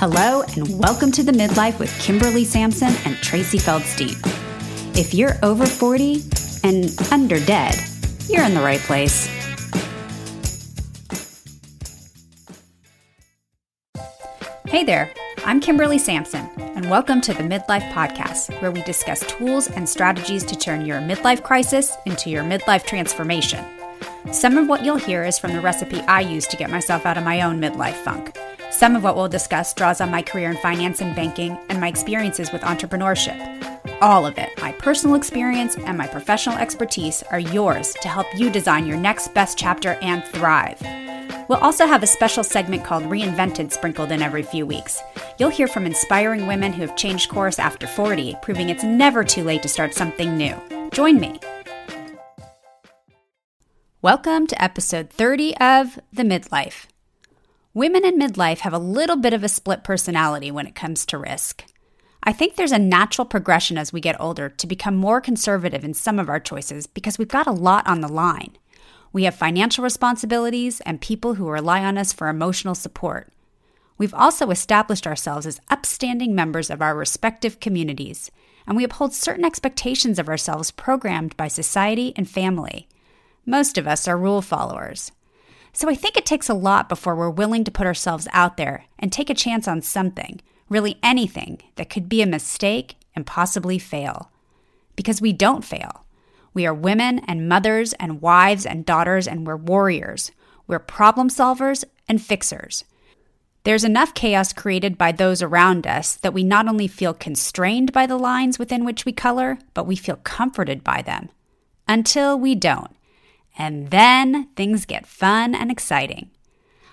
Hello, and welcome to the Midlife with Kimberly Sampson and Tracy Feldstein. If you're over 40 and under dead, you're in the right place. Hey there, I'm Kimberly Sampson, and welcome to the Midlife Podcast, where we discuss tools and strategies to turn your midlife crisis into your midlife transformation. Some of what you'll hear is from the recipe I use to get myself out of my own midlife funk. Some of what we'll discuss draws on my career in finance and banking and my experiences with entrepreneurship. All of it, my personal experience and my professional expertise, are yours to help you design your next best chapter and thrive. We'll also have a special segment called Reinvented sprinkled in every few weeks. You'll hear from inspiring women who have changed course after 40, proving it's never too late to start something new. Join me. Welcome to episode 30 of The Midlife. Women in midlife have a little bit of a split personality when it comes to risk. I think there's a natural progression as we get older to become more conservative in some of our choices because we've got a lot on the line. We have financial responsibilities and people who rely on us for emotional support. We've also established ourselves as upstanding members of our respective communities, and we uphold certain expectations of ourselves programmed by society and family. Most of us are rule followers. So I think it takes a lot before we're willing to put ourselves out there and take a chance on something, really anything, that could be a mistake and possibly fail. Because we don't fail. We are women and mothers and wives and daughters, and we're warriors. We're problem solvers and fixers. There's enough chaos created by those around us that we not only feel constrained by the lines within which we color, but we feel comforted by them. Until we don't. And then things get fun and exciting.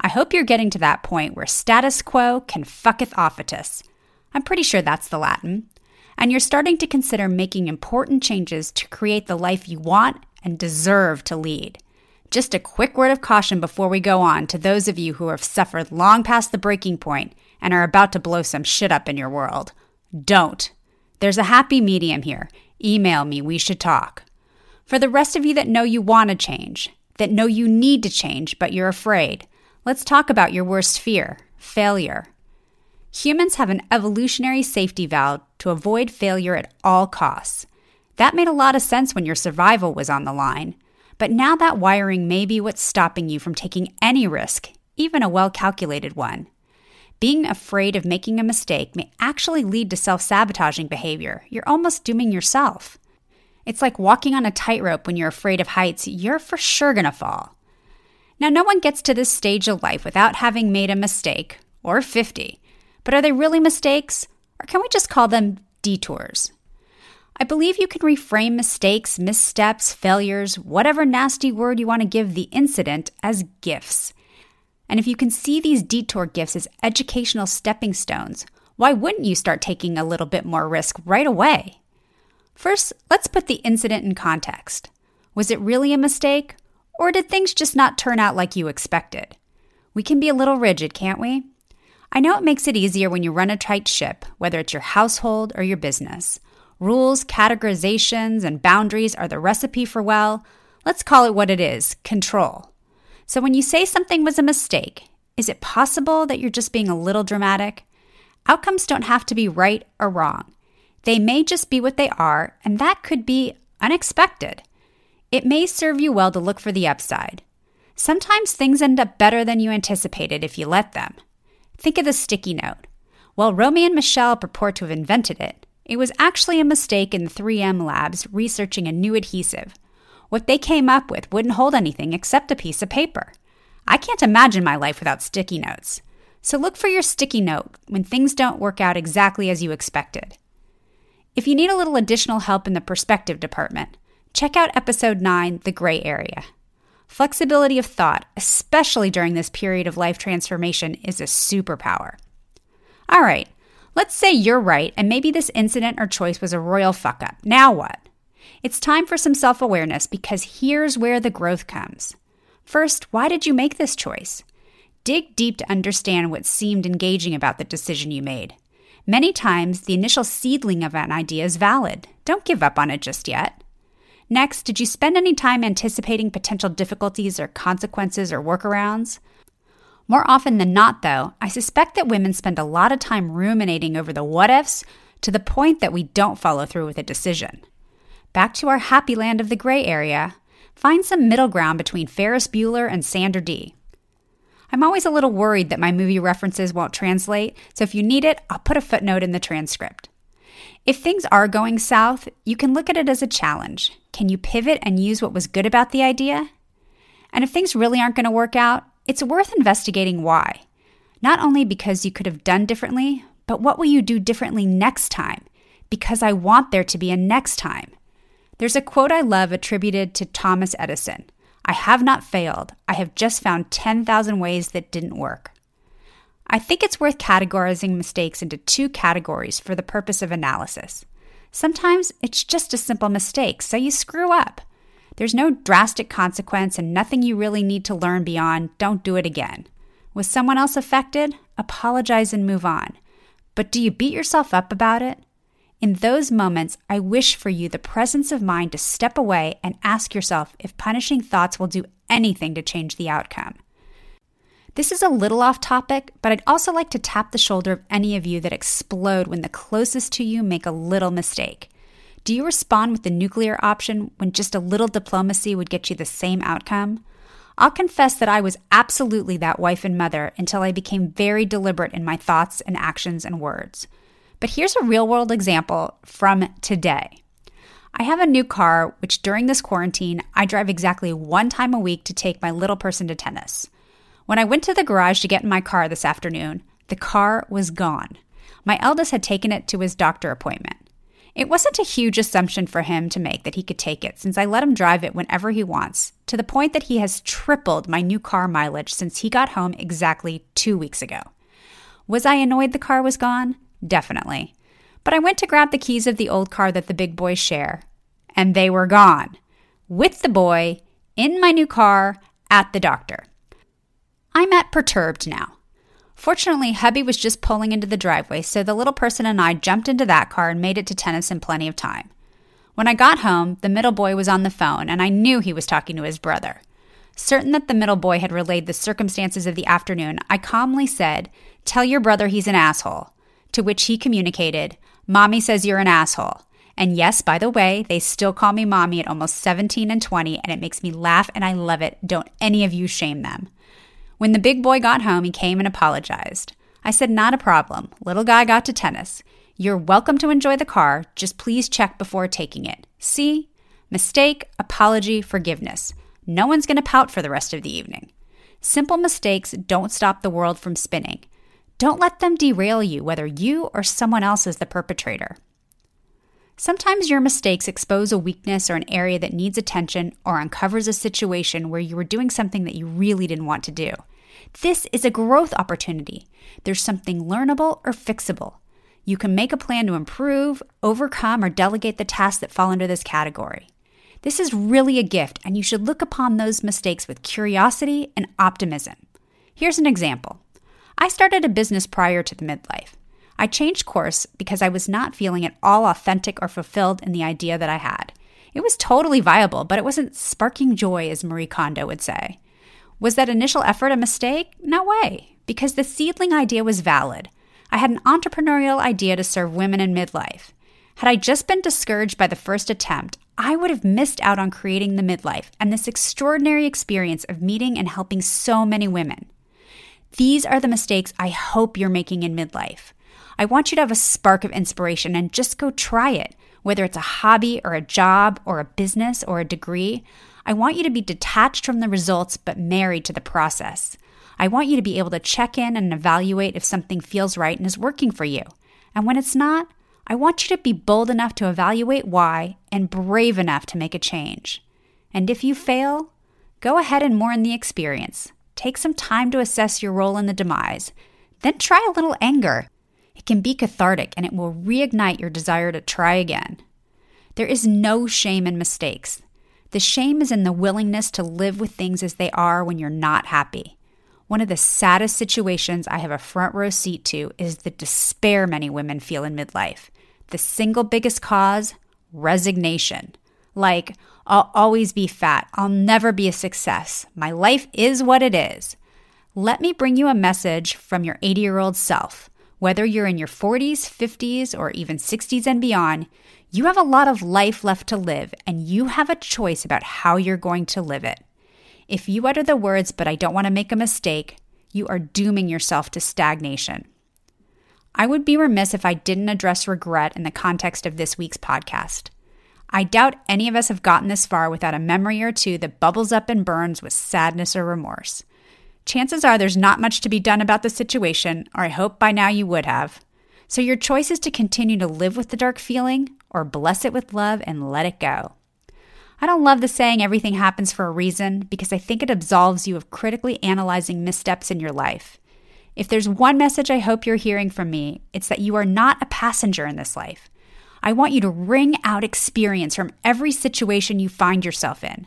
I hope you're getting to that point where status quo can fucketh offitus. I'm pretty sure that's the Latin. And you're starting to consider making important changes to create the life you want and deserve to lead. Just a quick word of caution before we go on to those of you who have suffered long past the breaking point and are about to blow some shit up in your world. Don't. There's a happy medium here. Email me, we should talk. For the rest of you that know you want to change, that know you need to change, but you're afraid, let's talk about your worst fear failure. Humans have an evolutionary safety valve to avoid failure at all costs. That made a lot of sense when your survival was on the line. But now that wiring may be what's stopping you from taking any risk, even a well calculated one. Being afraid of making a mistake may actually lead to self sabotaging behavior. You're almost dooming yourself. It's like walking on a tightrope when you're afraid of heights, you're for sure gonna fall. Now, no one gets to this stage of life without having made a mistake, or 50. But are they really mistakes? Or can we just call them detours? I believe you can reframe mistakes, missteps, failures, whatever nasty word you want to give the incident, as gifts. And if you can see these detour gifts as educational stepping stones, why wouldn't you start taking a little bit more risk right away? First, let's put the incident in context. Was it really a mistake? Or did things just not turn out like you expected? We can be a little rigid, can't we? I know it makes it easier when you run a tight ship, whether it's your household or your business. Rules, categorizations, and boundaries are the recipe for, well, let's call it what it is control. So when you say something was a mistake, is it possible that you're just being a little dramatic? Outcomes don't have to be right or wrong. They may just be what they are, and that could be unexpected. It may serve you well to look for the upside. Sometimes things end up better than you anticipated if you let them. Think of the sticky note. While Romy and Michele purport to have invented it, it was actually a mistake in 3M labs researching a new adhesive. What they came up with wouldn't hold anything except a piece of paper. I can't imagine my life without sticky notes. So look for your sticky note when things don't work out exactly as you expected. If you need a little additional help in the perspective department, check out episode 9, The Gray Area. Flexibility of thought, especially during this period of life transformation, is a superpower. All right, let's say you're right and maybe this incident or choice was a royal fuck up. Now what? It's time for some self awareness because here's where the growth comes. First, why did you make this choice? Dig deep to understand what seemed engaging about the decision you made. Many times, the initial seedling of an idea is valid. Don't give up on it just yet. Next, did you spend any time anticipating potential difficulties or consequences or workarounds? More often than not, though, I suspect that women spend a lot of time ruminating over the what ifs to the point that we don't follow through with a decision. Back to our happy land of the gray area, find some middle ground between Ferris Bueller and Sandra Dee. I'm always a little worried that my movie references won't translate, so if you need it, I'll put a footnote in the transcript. If things are going south, you can look at it as a challenge. Can you pivot and use what was good about the idea? And if things really aren't going to work out, it's worth investigating why. Not only because you could have done differently, but what will you do differently next time? Because I want there to be a next time. There's a quote I love attributed to Thomas Edison I have not failed. I have just found 10,000 ways that didn't work. I think it's worth categorizing mistakes into two categories for the purpose of analysis. Sometimes it's just a simple mistake, so you screw up. There's no drastic consequence and nothing you really need to learn beyond don't do it again. Was someone else affected? Apologize and move on. But do you beat yourself up about it? In those moments, I wish for you the presence of mind to step away and ask yourself if punishing thoughts will do anything to change the outcome. This is a little off topic, but I'd also like to tap the shoulder of any of you that explode when the closest to you make a little mistake. Do you respond with the nuclear option when just a little diplomacy would get you the same outcome? I'll confess that I was absolutely that wife and mother until I became very deliberate in my thoughts and actions and words. But here's a real world example from today. I have a new car, which during this quarantine, I drive exactly one time a week to take my little person to tennis. When I went to the garage to get in my car this afternoon, the car was gone. My eldest had taken it to his doctor appointment. It wasn't a huge assumption for him to make that he could take it since I let him drive it whenever he wants, to the point that he has tripled my new car mileage since he got home exactly two weeks ago. Was I annoyed the car was gone? Definitely. But I went to grab the keys of the old car that the big boys share, and they were gone. With the boy, in my new car, at the doctor. I'm at perturbed now. Fortunately, hubby was just pulling into the driveway, so the little person and I jumped into that car and made it to tennis in plenty of time. When I got home, the middle boy was on the phone, and I knew he was talking to his brother. Certain that the middle boy had relayed the circumstances of the afternoon, I calmly said, Tell your brother he's an asshole. To which he communicated, Mommy says you're an asshole. And yes, by the way, they still call me mommy at almost 17 and 20, and it makes me laugh and I love it. Don't any of you shame them. When the big boy got home, he came and apologized. I said, Not a problem. Little guy got to tennis. You're welcome to enjoy the car, just please check before taking it. See? Mistake, apology, forgiveness. No one's going to pout for the rest of the evening. Simple mistakes don't stop the world from spinning. Don't let them derail you, whether you or someone else is the perpetrator. Sometimes your mistakes expose a weakness or an area that needs attention or uncovers a situation where you were doing something that you really didn't want to do. This is a growth opportunity. There's something learnable or fixable. You can make a plan to improve, overcome, or delegate the tasks that fall under this category. This is really a gift, and you should look upon those mistakes with curiosity and optimism. Here's an example I started a business prior to the midlife. I changed course because I was not feeling at all authentic or fulfilled in the idea that I had. It was totally viable, but it wasn't sparking joy, as Marie Kondo would say. Was that initial effort a mistake? No way, because the seedling idea was valid. I had an entrepreneurial idea to serve women in midlife. Had I just been discouraged by the first attempt, I would have missed out on creating the midlife and this extraordinary experience of meeting and helping so many women. These are the mistakes I hope you're making in midlife. I want you to have a spark of inspiration and just go try it, whether it's a hobby or a job or a business or a degree. I want you to be detached from the results but married to the process. I want you to be able to check in and evaluate if something feels right and is working for you. And when it's not, I want you to be bold enough to evaluate why and brave enough to make a change. And if you fail, go ahead and mourn the experience. Take some time to assess your role in the demise. Then try a little anger it can be cathartic and it will reignite your desire to try again. There is no shame in mistakes. The shame is in the willingness to live with things as they are when you're not happy. One of the saddest situations I have a front row seat to is the despair many women feel in midlife. The single biggest cause resignation. Like, I'll always be fat. I'll never be a success. My life is what it is. let me bring you a message from your 80 year old self. Whether you're in your 40s, 50s, or even 60s and beyond, you have a lot of life left to live, and you have a choice about how you're going to live it. If you utter the words, but I don't want to make a mistake, you are dooming yourself to stagnation. I would be remiss if I didn't address regret in the context of this week's podcast. I doubt any of us have gotten this far without a memory or two that bubbles up and burns with sadness or remorse chances are there's not much to be done about the situation, or I hope by now you would have. So your choice is to continue to live with the dark feeling or bless it with love and let it go. I don't love the saying everything happens for a reason because I think it absolves you of critically analyzing missteps in your life. If there's one message I hope you're hearing from me, it's that you are not a passenger in this life. I want you to wring out experience from every situation you find yourself in.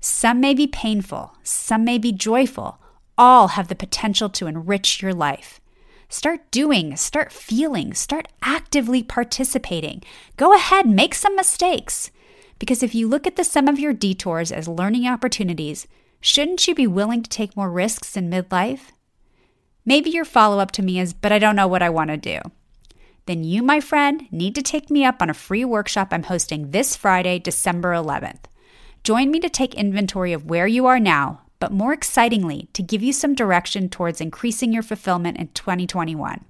Some may be painful, some may be joyful, all have the potential to enrich your life. Start doing, start feeling, start actively participating. Go ahead, make some mistakes. Because if you look at the sum of your detours as learning opportunities, shouldn't you be willing to take more risks in midlife? Maybe your follow up to me is, but I don't know what I want to do. Then you, my friend, need to take me up on a free workshop I'm hosting this Friday, December 11th. Join me to take inventory of where you are now, but more excitingly, to give you some direction towards increasing your fulfillment in 2021.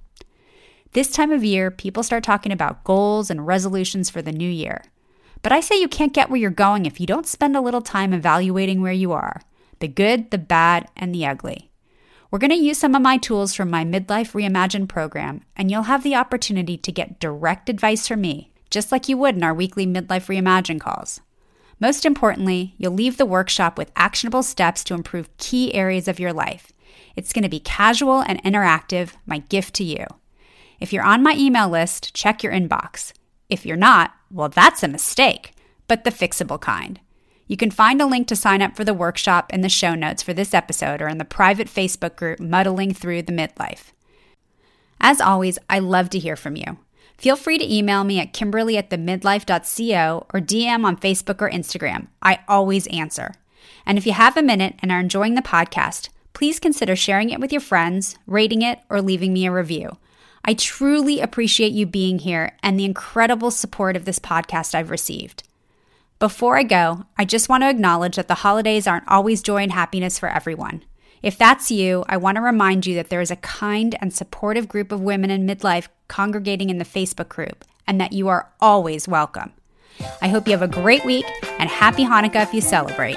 This time of year, people start talking about goals and resolutions for the new year. But I say you can't get where you're going if you don't spend a little time evaluating where you are the good, the bad, and the ugly. We're going to use some of my tools from my Midlife Reimagine program, and you'll have the opportunity to get direct advice from me, just like you would in our weekly Midlife Reimagine calls. Most importantly, you'll leave the workshop with actionable steps to improve key areas of your life. It's going to be casual and interactive, my gift to you. If you're on my email list, check your inbox. If you're not, well, that's a mistake, but the fixable kind. You can find a link to sign up for the workshop in the show notes for this episode or in the private Facebook group Muddling Through the Midlife. As always, I love to hear from you. Feel free to email me at kimberly at themidlife.co or DM on Facebook or Instagram. I always answer. And if you have a minute and are enjoying the podcast, please consider sharing it with your friends, rating it, or leaving me a review. I truly appreciate you being here and the incredible support of this podcast I've received. Before I go, I just want to acknowledge that the holidays aren't always joy and happiness for everyone. If that's you, I want to remind you that there is a kind and supportive group of women in midlife congregating in the Facebook group and that you are always welcome. I hope you have a great week and happy Hanukkah if you celebrate.